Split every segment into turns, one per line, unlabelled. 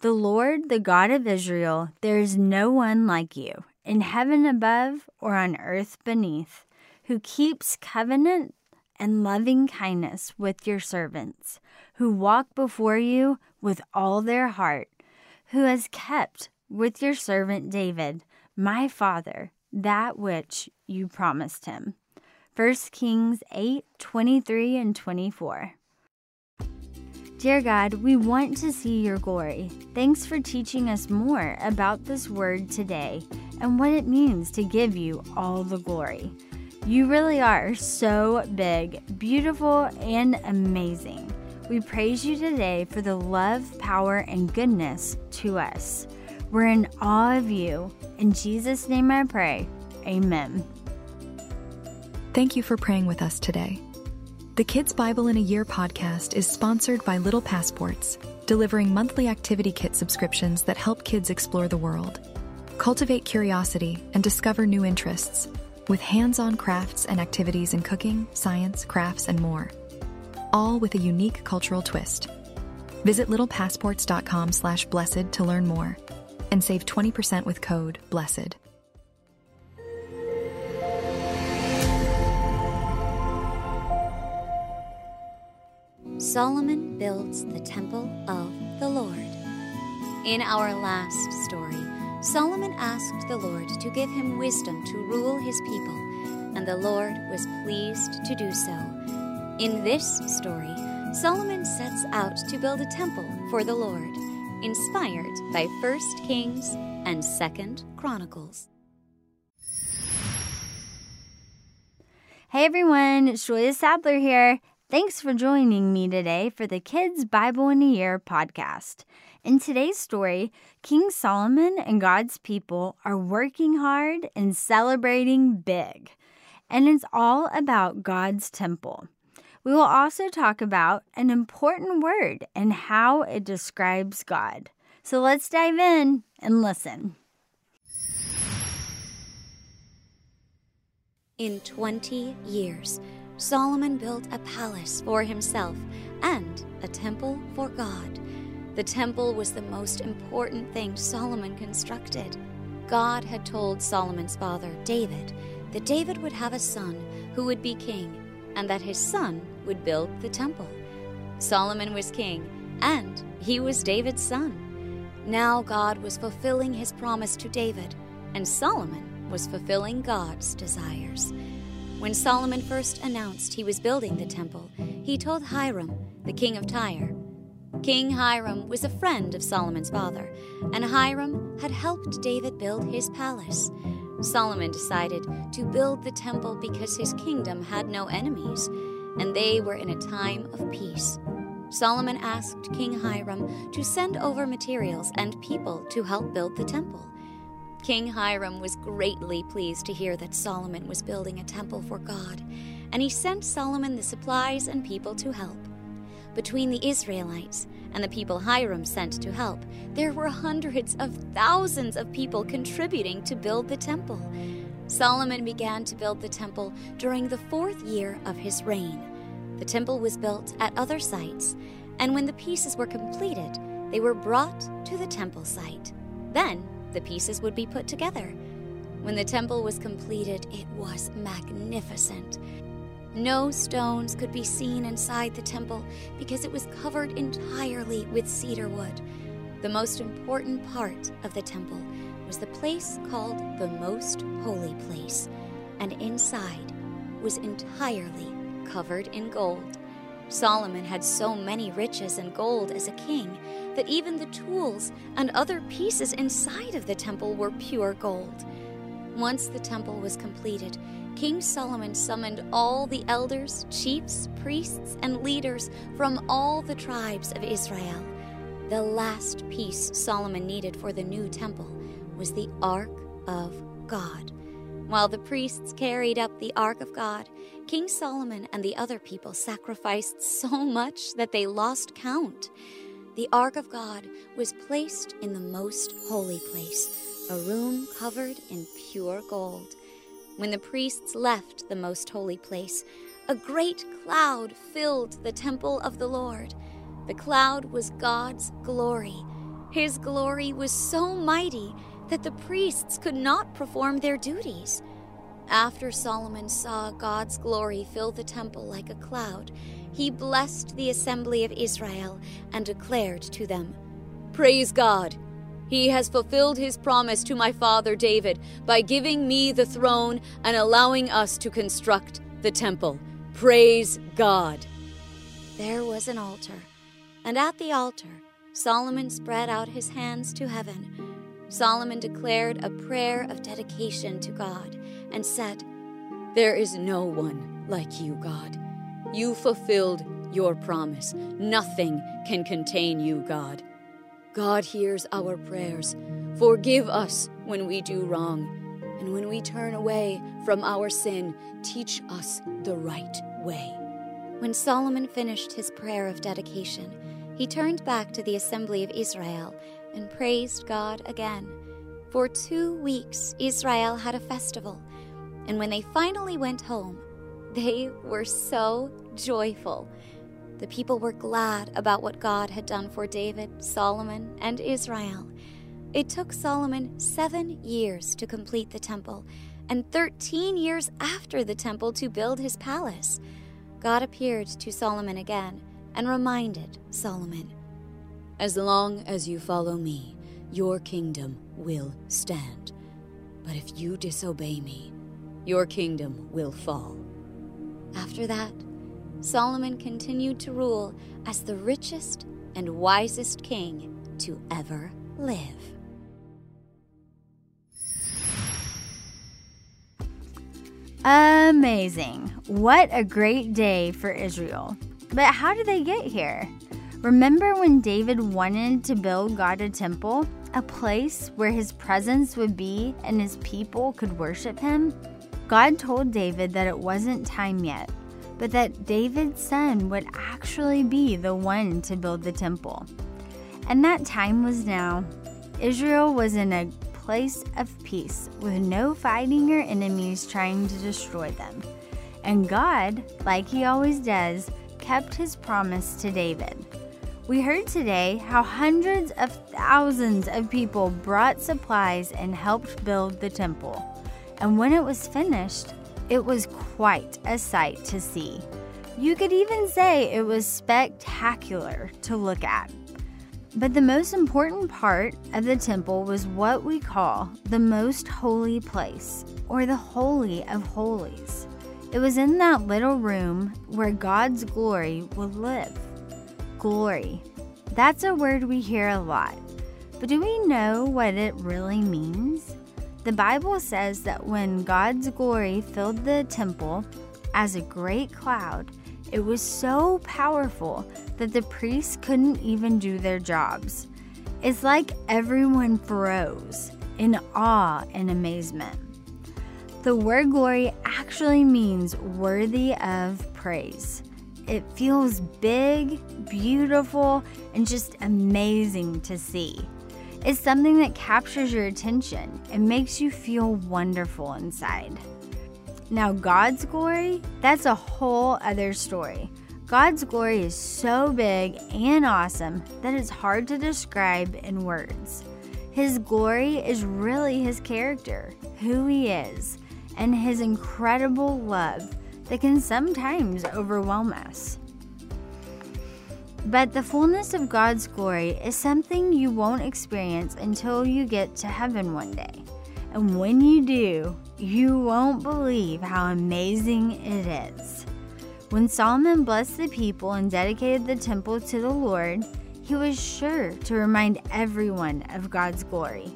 The Lord, the God of Israel, there is no one like you, in heaven above or on earth beneath, who keeps covenant and loving kindness with your servants, who walk before you with all their heart, who has kept with your servant David, my father, that which you promised him. 1 Kings 8 23 and 24. Dear God, we want to see your glory. Thanks for teaching us more about this word today and what it means to give you all the glory. You really are so big, beautiful, and amazing. We praise you today for the love, power, and goodness to us. We're in awe of you. In Jesus' name I pray. Amen.
Thank you for praying with us today. The Kids Bible in a Year podcast is sponsored by Little Passports, delivering monthly activity kit subscriptions that help kids explore the world, cultivate curiosity, and discover new interests, with hands on crafts and activities in cooking, science, crafts, and more, all with a unique cultural twist. Visit littlepassports.com slash blessed to learn more and save 20% with code BLESSED.
Solomon builds the temple of the Lord. In our last story, Solomon asked the Lord to give him wisdom to rule his people, and the Lord was pleased to do so. In this story, Solomon sets out to build a temple for the Lord, inspired by 1 Kings and 2 Chronicles.
Hey everyone, it's Julia Sadler here. Thanks for joining me today for the Kids Bible in a Year podcast. In today's story, King Solomon and God's people are working hard and celebrating big. And it's all about God's temple. We will also talk about an important word and how it describes God. So let's dive in and listen.
In 20 years, Solomon built a palace for himself and a temple for God. The temple was the most important thing Solomon constructed. God had told Solomon's father, David, that David would have a son who would be king, and that his son would build the temple. Solomon was king, and he was David's son. Now God was fulfilling his promise to David, and Solomon was fulfilling God's desires. When Solomon first announced he was building the temple, he told Hiram, the king of Tyre. King Hiram was a friend of Solomon's father, and Hiram had helped David build his palace. Solomon decided to build the temple because his kingdom had no enemies, and they were in a time of peace. Solomon asked King Hiram to send over materials and people to help build the temple. King Hiram was greatly pleased to hear that Solomon was building a temple for God, and he sent Solomon the supplies and people to help. Between the Israelites and the people Hiram sent to help, there were hundreds of thousands of people contributing to build the temple. Solomon began to build the temple during the fourth year of his reign. The temple was built at other sites, and when the pieces were completed, they were brought to the temple site. Then the pieces would be put together. When the temple was completed, it was magnificent. No stones could be seen inside the temple because it was covered entirely with cedar wood. The most important part of the temple was the place called the Most Holy Place, and inside was entirely covered in gold. Solomon had so many riches and gold as a king that even the tools and other pieces inside of the temple were pure gold. Once the temple was completed, King Solomon summoned all the elders, chiefs, priests, and leaders from all the tribes of Israel. The last piece Solomon needed for the new temple was the Ark of God. While the priests carried up the Ark of God, King Solomon and the other people sacrificed so much that they lost count. The Ark of God was placed in the most holy place, a room covered in pure gold. When the priests left the most holy place, a great cloud filled the temple of the Lord. The cloud was God's glory. His glory was so mighty that the priests could not perform their duties. After Solomon saw God's glory fill the temple like a cloud, he blessed the assembly of Israel and declared to them, Praise God! He has fulfilled his promise to my father David by giving me the throne and allowing us to construct the temple. Praise God! There was an altar, and at the altar, Solomon spread out his hands to heaven. Solomon declared a prayer of dedication to God and said, There is no one like you, God. You fulfilled your promise. Nothing can contain you, God. God hears our prayers. Forgive us when we do wrong. And when we turn away from our sin, teach us the right way. When Solomon finished his prayer of dedication, he turned back to the assembly of Israel and praised God again. For two weeks, Israel had a festival, and when they finally went home, they were so joyful. The people were glad about what God had done for David, Solomon, and Israel. It took Solomon seven years to complete the temple, and 13 years after the temple to build his palace. God appeared to Solomon again and reminded Solomon As long as you follow me, your kingdom will stand. But if you disobey me, your kingdom will fall. After that, Solomon continued to rule as the richest and wisest king to ever live.
Amazing. What a great day for Israel. But how did they get here? Remember when David wanted to build God a temple, a place where his presence would be and his people could worship him? God told David that it wasn't time yet, but that David's son would actually be the one to build the temple. And that time was now. Israel was in a place of peace with no fighting or enemies trying to destroy them. And God, like He always does, kept His promise to David. We heard today how hundreds of thousands of people brought supplies and helped build the temple. And when it was finished, it was quite a sight to see. You could even say it was spectacular to look at. But the most important part of the temple was what we call the most holy place, or the Holy of Holies. It was in that little room where God's glory would live. Glory. That's a word we hear a lot. But do we know what it really means? The Bible says that when God's glory filled the temple as a great cloud, it was so powerful that the priests couldn't even do their jobs. It's like everyone froze in awe and amazement. The word glory actually means worthy of praise. It feels big, beautiful, and just amazing to see. It's something that captures your attention and makes you feel wonderful inside. Now, God's glory, that's a whole other story. God's glory is so big and awesome that it's hard to describe in words. His glory is really his character, who he is, and his incredible love that can sometimes overwhelm us. But the fullness of God's glory is something you won't experience until you get to heaven one day. And when you do, you won't believe how amazing it is. When Solomon blessed the people and dedicated the temple to the Lord, he was sure to remind everyone of God's glory.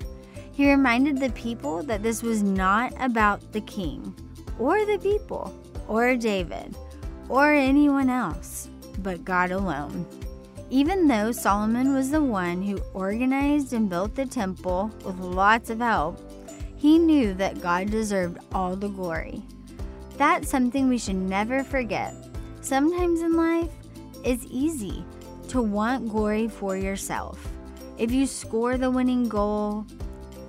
He reminded the people that this was not about the king, or the people, or David, or anyone else, but God alone. Even though Solomon was the one who organized and built the temple with lots of help, he knew that God deserved all the glory. That's something we should never forget. Sometimes in life, it's easy to want glory for yourself. If you score the winning goal,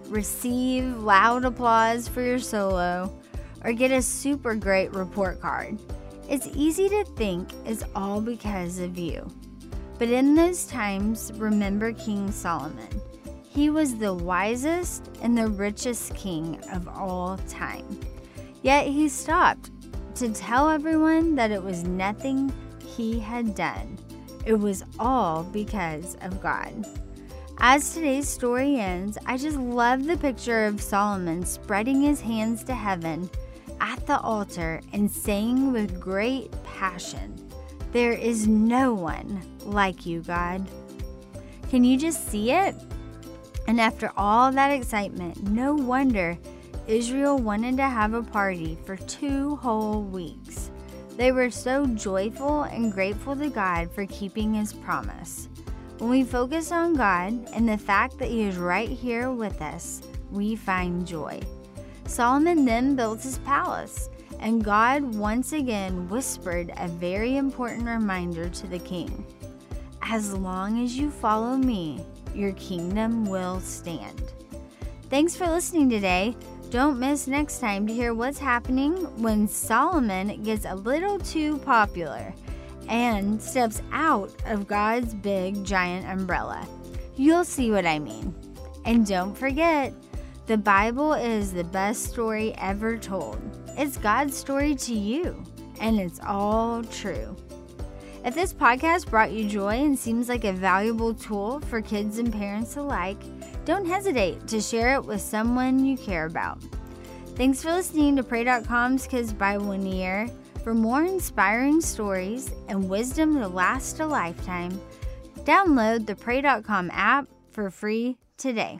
receive loud applause for your solo, or get a super great report card, it's easy to think it's all because of you. But in those times, remember King Solomon. He was the wisest and the richest king of all time. Yet he stopped to tell everyone that it was nothing he had done. It was all because of God. As today's story ends, I just love the picture of Solomon spreading his hands to heaven at the altar and saying with great passion, There is no one like you, God. Can you just see it? And after all that excitement, no wonder Israel wanted to have a party for two whole weeks. They were so joyful and grateful to God for keeping His promise. When we focus on God and the fact that He is right here with us, we find joy. Solomon then built his palace, and God once again whispered a very important reminder to the king As long as you follow me, your kingdom will stand. Thanks for listening today. Don't miss next time to hear what's happening when Solomon gets a little too popular and steps out of God's big giant umbrella. You'll see what I mean. And don't forget, the Bible is the best story ever told. It's God's story to you, and it's all true. If this podcast brought you joy and seems like a valuable tool for kids and parents alike, don't hesitate to share it with someone you care about. Thanks for listening to Pray.com's Kids in a Year. For more inspiring stories and wisdom to last a lifetime, download the Pray.com app for free today.